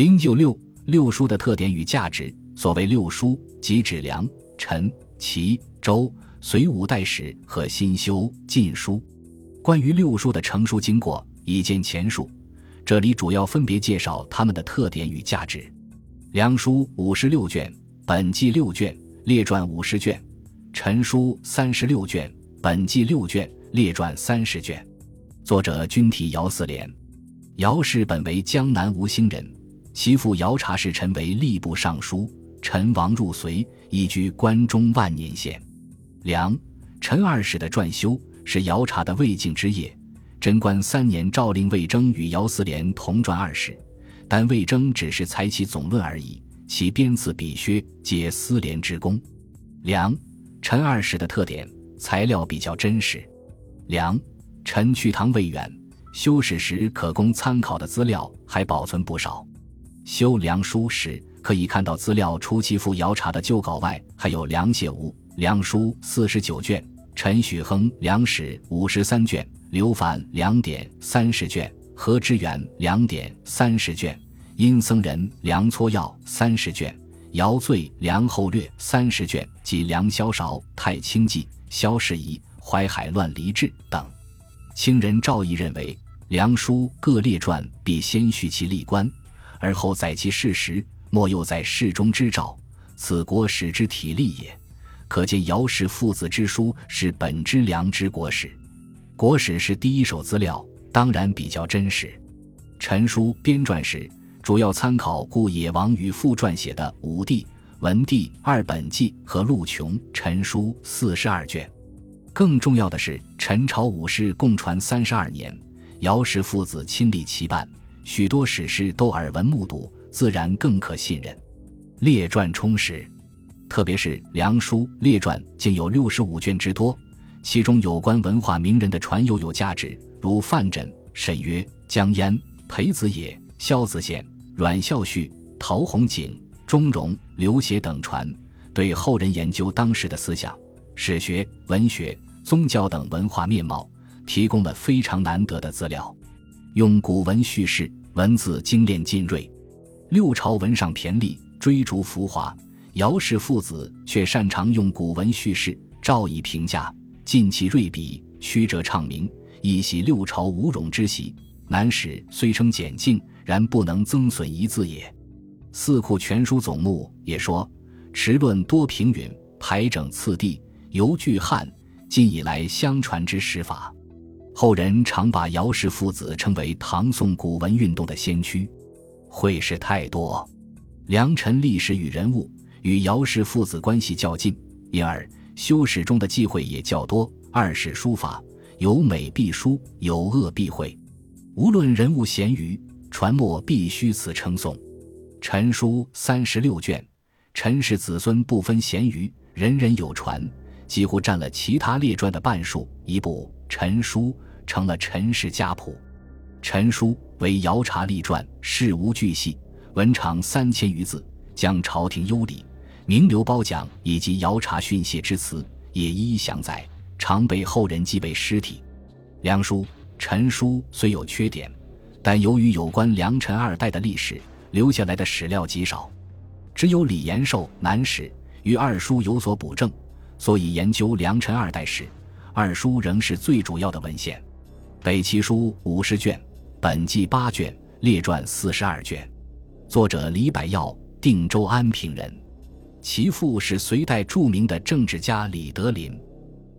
零九六六书的特点与价值。所谓六书，即指梁、陈、齐、周、隋五代史和新修晋书。关于六书的成书经过，已见前述。这里主要分别介绍它们的特点与价值。梁书五十六卷，本纪六卷，列传五十卷；陈书三十六卷，本纪六卷，列传三十卷。作者均题姚四连。姚氏本为江南吴兴人，其父姚察氏臣为吏部尚书。陈王入隋，移居关中万年县。梁、陈二世的撰修是姚察的未竟之业。贞观三年，诏令魏征与姚思廉同撰二世，但魏征只是采其总论而已，其编次笔削皆思廉之功。梁、陈二世的特点，材料比较真实。梁、陈去唐未远，修史时可供参考的资料还保存不少。修梁书时。可以看到，资料除其父姚察的旧稿外，还有梁解吾《梁书》四十九卷，陈许亨《梁史》五十三卷，刘范《梁典》三十卷，何之远《梁典》三十卷，殷僧人《梁撮要》三十卷，姚醉《梁后略》三十卷，及梁萧韶《太清记》、萧士仪《淮海乱离志》等。清人赵毅认为，《梁书》各列传必先叙其历官，而后载其事实。莫又在世中之兆，此国史之体例也。可见姚氏父子之书是本之良之国史，国史是第一手资料，当然比较真实。陈书编撰时，主要参考顾野王与傅撰写的《武帝、文帝二本纪》和陆琼《陈书》四十二卷。更重要的是，陈朝武士共传三十二年，姚氏父子亲历其办，许多史诗都耳闻目睹。自然更可信任。列传充实，特别是《梁书》列传竟有六十五卷之多，其中有关文化名人的传又有价值，如范缜、沈约、江淹、裴子野、萧子宪、阮孝绪、陶弘景、钟嵘、刘协等传，对后人研究当时的思想、史学、文学、宗教等文化面貌，提供了非常难得的资料。用古文叙事，文字精炼精锐。六朝文上骈俪，追逐浮华；姚氏父子却擅长用古文叙事，照以评价，尽其锐笔，曲折畅明，以喜六朝无容之喜。南史虽称简净，然不能增损一字也。《四库全书总目》也说：“持论多平允，排整次第，犹具汉晋以来相传之史法。”后人常把姚氏父子称为唐宋古文运动的先驱。会事太多，良辰历史与人物与姚氏父子关系较近，因而修史中的忌讳也较多。二是书法有美必书，有恶必讳，无论人物贤愚，传墨必须此称颂。陈书三十六卷，陈氏子孙不分贤愚，人人有传，几乎占了其他列传的半数。一部陈书成了陈氏家谱。陈书为姚察立传，事无巨细，文长三千余字，将朝廷优礼、名流褒奖以及姚察训谢之词也一一详载，常被后人记为尸体。梁书、陈书虽有缺点，但由于有关梁陈二代的历史留下来的史料极少，只有李延寿《南史》与二书有所补正，所以研究梁陈二代史，二书仍是最主要的文献。北齐书五十卷。本纪八卷，列传四十二卷，作者李百耀，定州安平人，其父是隋代著名的政治家李德林。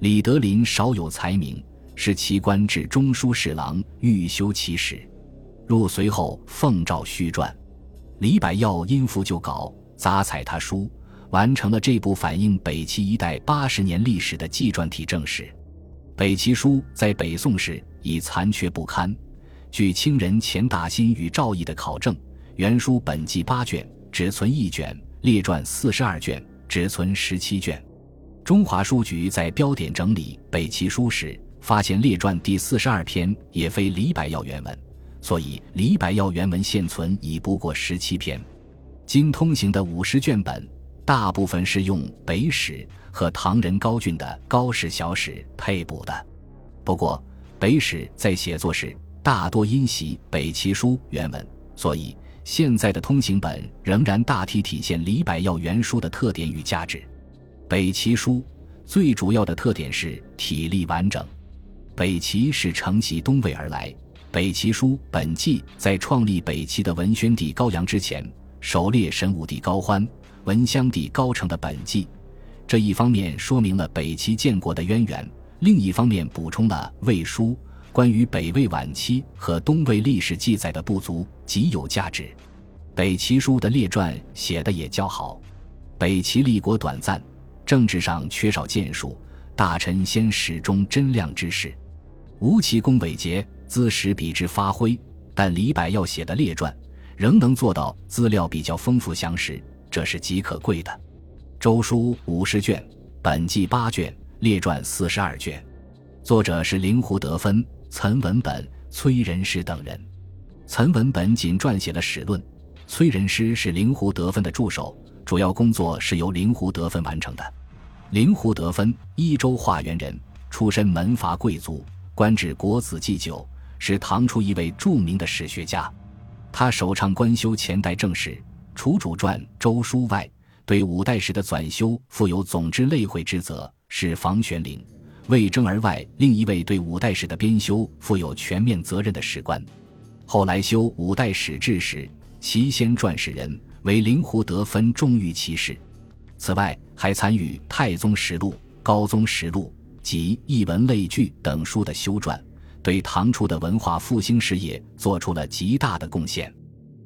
李德林少有才名，是其官至中书侍郎，欲修其史。入隋后奉诏续传，李百耀因父就稿，杂采他书，完成了这部反映北齐一代八十年历史的纪传体正史。北齐书在北宋时已残缺不堪。据清人钱大新与赵毅的考证，原书本纪八卷，只存一卷；列传四十二卷，只存十七卷。中华书局在标点整理北齐书时，发现列传第四十二篇也非李百耀原文，所以李百耀原文现存已不过十七篇。今通行的五十卷本，大部分是用北史和唐人高峻的《高氏小史》配补的。不过，北史在写作时，大多因袭北齐书原文，所以现在的通行本仍然大体体现李百药原书的特点与价值。北齐书最主要的特点是体例完整。北齐是承袭东魏而来，北齐书本纪在创立北齐的文宣帝高阳之前，首列神武帝高欢、文襄帝高澄的本纪。这一方面说明了北齐建国的渊源，另一方面补充了魏书。关于北魏晚期和东魏历史记载的不足极有价值。北齐书的列传写的也较好。北齐立国短暂，政治上缺少建树，大臣先始终真亮之事，吴其功伟杰，自始比之发挥。但李白要写的列传仍能做到资料比较丰富详实，这是极可贵的。周书五十卷，本纪八卷，列传四十二卷，作者是灵狐得分。岑文本、崔仁师等人，岑文本仅撰写了史论，崔仁师是灵狐得分的助手，主要工作是由灵狐得分完成的。灵狐得分，益州化原人，出身门阀贵族，官至国子祭酒，是唐初一位著名的史学家。他首倡官修前代正史，除主传《周书》外，对五代史的纂修负有总之类会之责，是房玄龄。魏征而外，另一位对五代史的编修负有全面责任的史官，后来修五代史志时，其先撰史人为灵狐得分重于其事。此外，还参与《太宗实录》《高宗实录》及《艺文类聚》等书的修撰，对唐初的文化复兴事业做出了极大的贡献。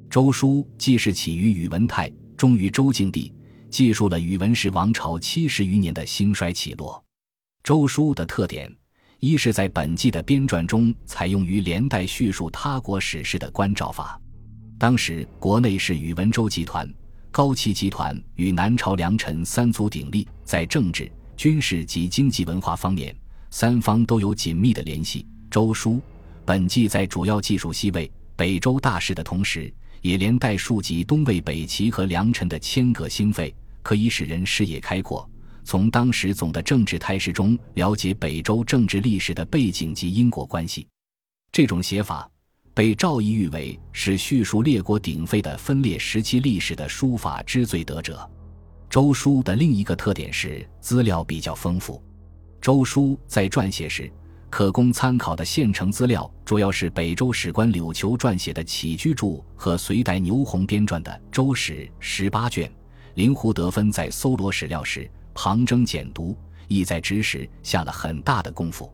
周书既是起于宇文泰，终于周敬帝，记述了宇文氏王朝七十余年的兴衰起落。周书的特点，一是在本纪的编撰中采用于连带叙述他国史事的关照法。当时国内是宇文周集团、高齐集团与南朝梁陈三足鼎立，在政治、军事及经济文化方面，三方都有紧密的联系。周书本纪在主要记述西魏、北周大事的同时，也连带述及东魏、北齐和梁陈的迁革兴废，可以使人视野开阔。从当时总的政治态势中了解北周政治历史的背景及因果关系，这种写法被赵翼誉为是叙述列国鼎沸的分裂时期历史的书法之最得者。周书的另一个特点是资料比较丰富。周书在撰写时可供参考的现成资料主要是北周史官柳裘撰写的起居注和隋代牛弘编撰的《周史》十八卷。林胡德芬在搜罗史料时。旁征简读，意在指使下了很大的功夫。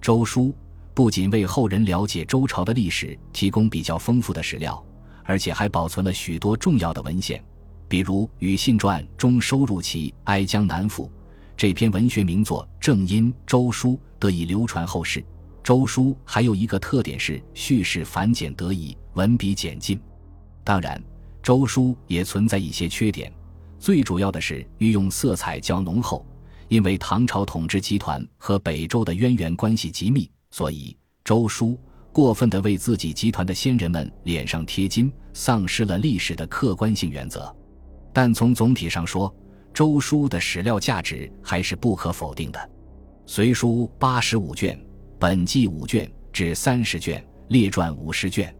周书不仅为后人了解周朝的历史提供比较丰富的史料，而且还保存了许多重要的文献，比如《与信传》中收录其哀江南赋这篇文学名作，正因周书得以流传后世。周书还有一个特点是叙事繁简得宜，文笔简劲。当然，周书也存在一些缺点。最主要的是御用色彩较浓厚，因为唐朝统治集团和北周的渊源关系极密，所以周书过分的为自己集团的先人们脸上贴金，丧失了历史的客观性原则。但从总体上说，周书的史料价值还是不可否定的。隋书八十五卷，本纪五卷至三十卷，列传五十卷。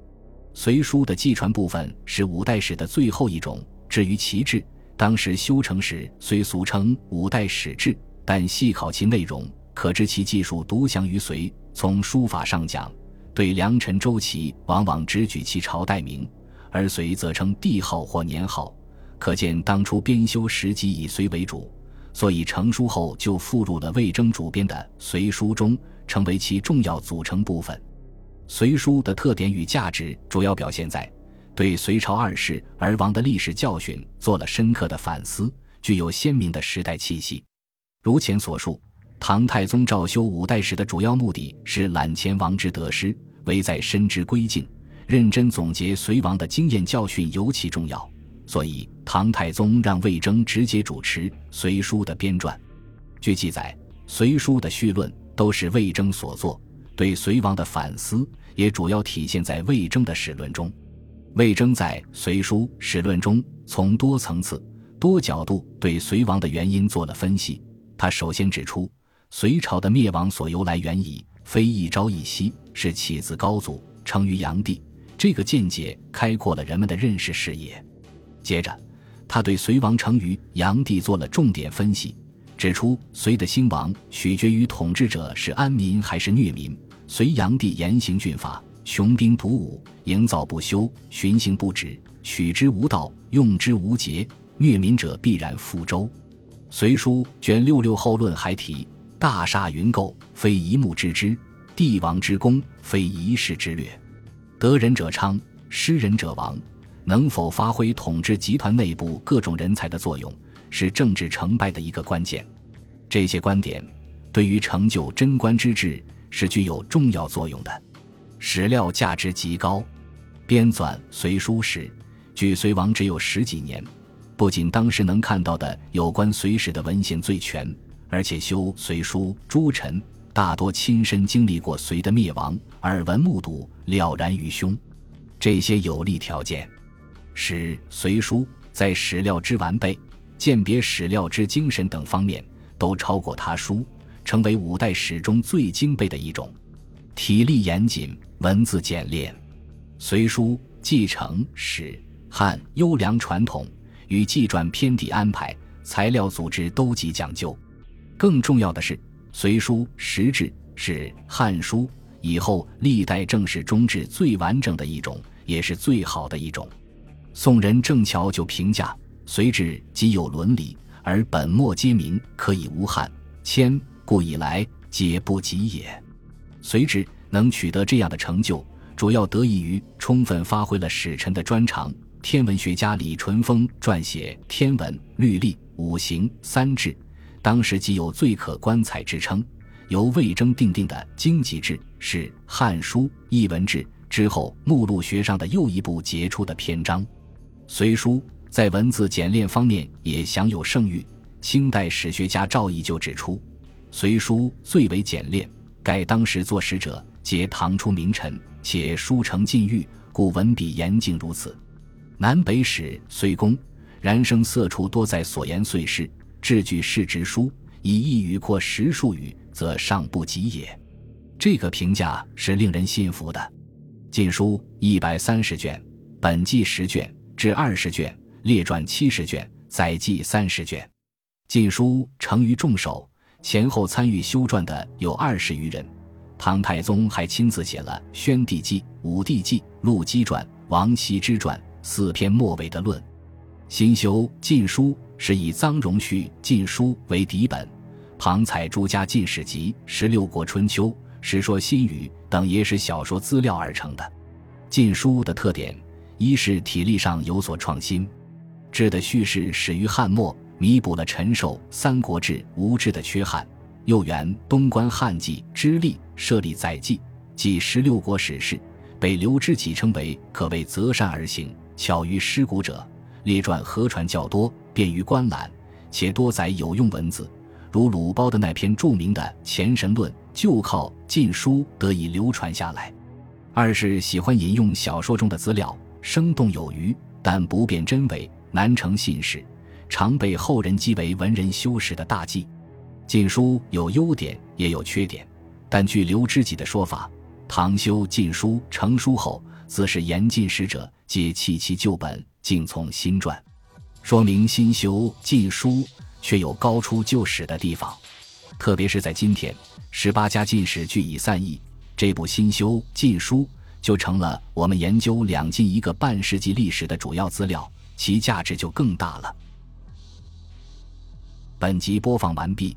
隋书的纪传部分是五代史的最后一种，至于其志。当时修成时虽俗称五代史志，但细考其内容，可知其技术独享于隋。从书法上讲，对良辰周期往往只举其朝代名，而隋则称帝号或年号，可见当初编修时机以隋为主，所以成书后就附入了魏征主编的《隋书》中，成为其重要组成部分。《隋书》的特点与价值主要表现在。对隋朝二世而亡的历史教训做了深刻的反思，具有鲜明的时代气息。如前所述，唐太宗诏修五代史的主要目的是揽前王之得失，唯在深知归境，认真总结隋王的经验教训尤其重要。所以，唐太宗让魏征直接主持《隋书》的编撰。据记载，《隋书》的序论都是魏征所作，对隋王的反思也主要体现在魏征的史论中。魏征在《隋书·史论》中，从多层次、多角度对隋亡的原因做了分析。他首先指出，隋朝的灭亡所由来源矣，非一朝一夕，是起自高祖，成于炀帝。这个见解开阔了人们的认识视野。接着，他对隋王成于炀帝做了重点分析，指出隋的兴亡取决于统治者是安民还是虐民。隋炀帝严刑峻法，雄兵黩武，营造不休，巡行不止，取之无道，用之无节，虐民者必然覆舟。《隋书》卷六六后论还提：“大厦云构，非一木之知；帝王之功，非一世之略。得人者昌，失人者亡。”能否发挥统治集团内部各种人才的作用，是政治成败的一个关键。这些观点对于成就贞观之治是具有重要作用的，史料价值极高。编纂《隋书》时，距隋亡只有十几年，不仅当时能看到的有关隋史的文献最全，而且修《隋书》诸臣大多亲身经历过隋的灭亡，耳闻目睹，了然于胸。这些有利条件。使《隋书》在史料之完备、鉴别史料之精神等方面都超过他书，成为五代史中最精备的一种。体例严谨，文字简练，《隋书》继承史汉优良传统，与纪传篇底安排、材料组织都极讲究。更重要的是，《隋书》实质是《汉书》以后历代正史中治最完整的一种，也是最好的一种。宋人郑桥就评价：“隋制既有伦理，而本末皆明，可以无憾。千故以来皆不及也。”隋制能取得这样的成就，主要得益于充分发挥了使臣的专长。天文学家李淳风撰写《天文律历五行三志》，当时即有最可观采之称。由魏征定定的经济制是《汉书》艺文志之后目录学上的又一部杰出的篇章。《隋书》在文字简练方面也享有盛誉。清代史学家赵翼就指出，《隋书》最为简练，盖当时作史者皆唐初名臣，且书成禁欲，故文笔严谨如此。南北史隋公，然生色处多在所言碎事，志举世之书，以一语括十数语，则尚不及也。这个评价是令人信服的。《晋书》一百三十卷，本纪十卷。至二十卷，列传七十卷，载记三十卷，《晋书》成于众手，前后参与修撰的有二十余人。唐太宗还亲自写了《宣帝纪》《武帝纪》《陆机传》《王羲之传》四篇末尾的论。新修《晋书》是以臧荣绪《晋书》为底本，旁采诸家进史集》《十六国春秋》《史说新语》等野史小说资料而成的。《晋书》的特点。一是体力上有所创新，志的叙事始于汉末，弥补了陈寿《三国志》无志的缺憾；又原东关汉纪之力设立载记，即十六国史事，被刘知几称为可谓择善而行，巧于诗古者。列传合传较多，便于观览，且多载有用文字，如鲁褒的那篇著名的《前神论》，就靠《晋书》得以流传下来。二是喜欢引用小说中的资料。生动有余，但不辨真伪，难成信史，常被后人讥为文人修史的大忌。《晋书》有优点，也有缺点，但据刘知己的说法，唐修《晋书》成书后，自是严禁使者皆弃其旧本，竟从新撰，说明新修《晋书》却有高出旧史的地方。特别是在今天，十八家进士俱已散佚，这部新修《晋书》。就成了我们研究两晋一个半世纪历史的主要资料，其价值就更大了。本集播放完毕，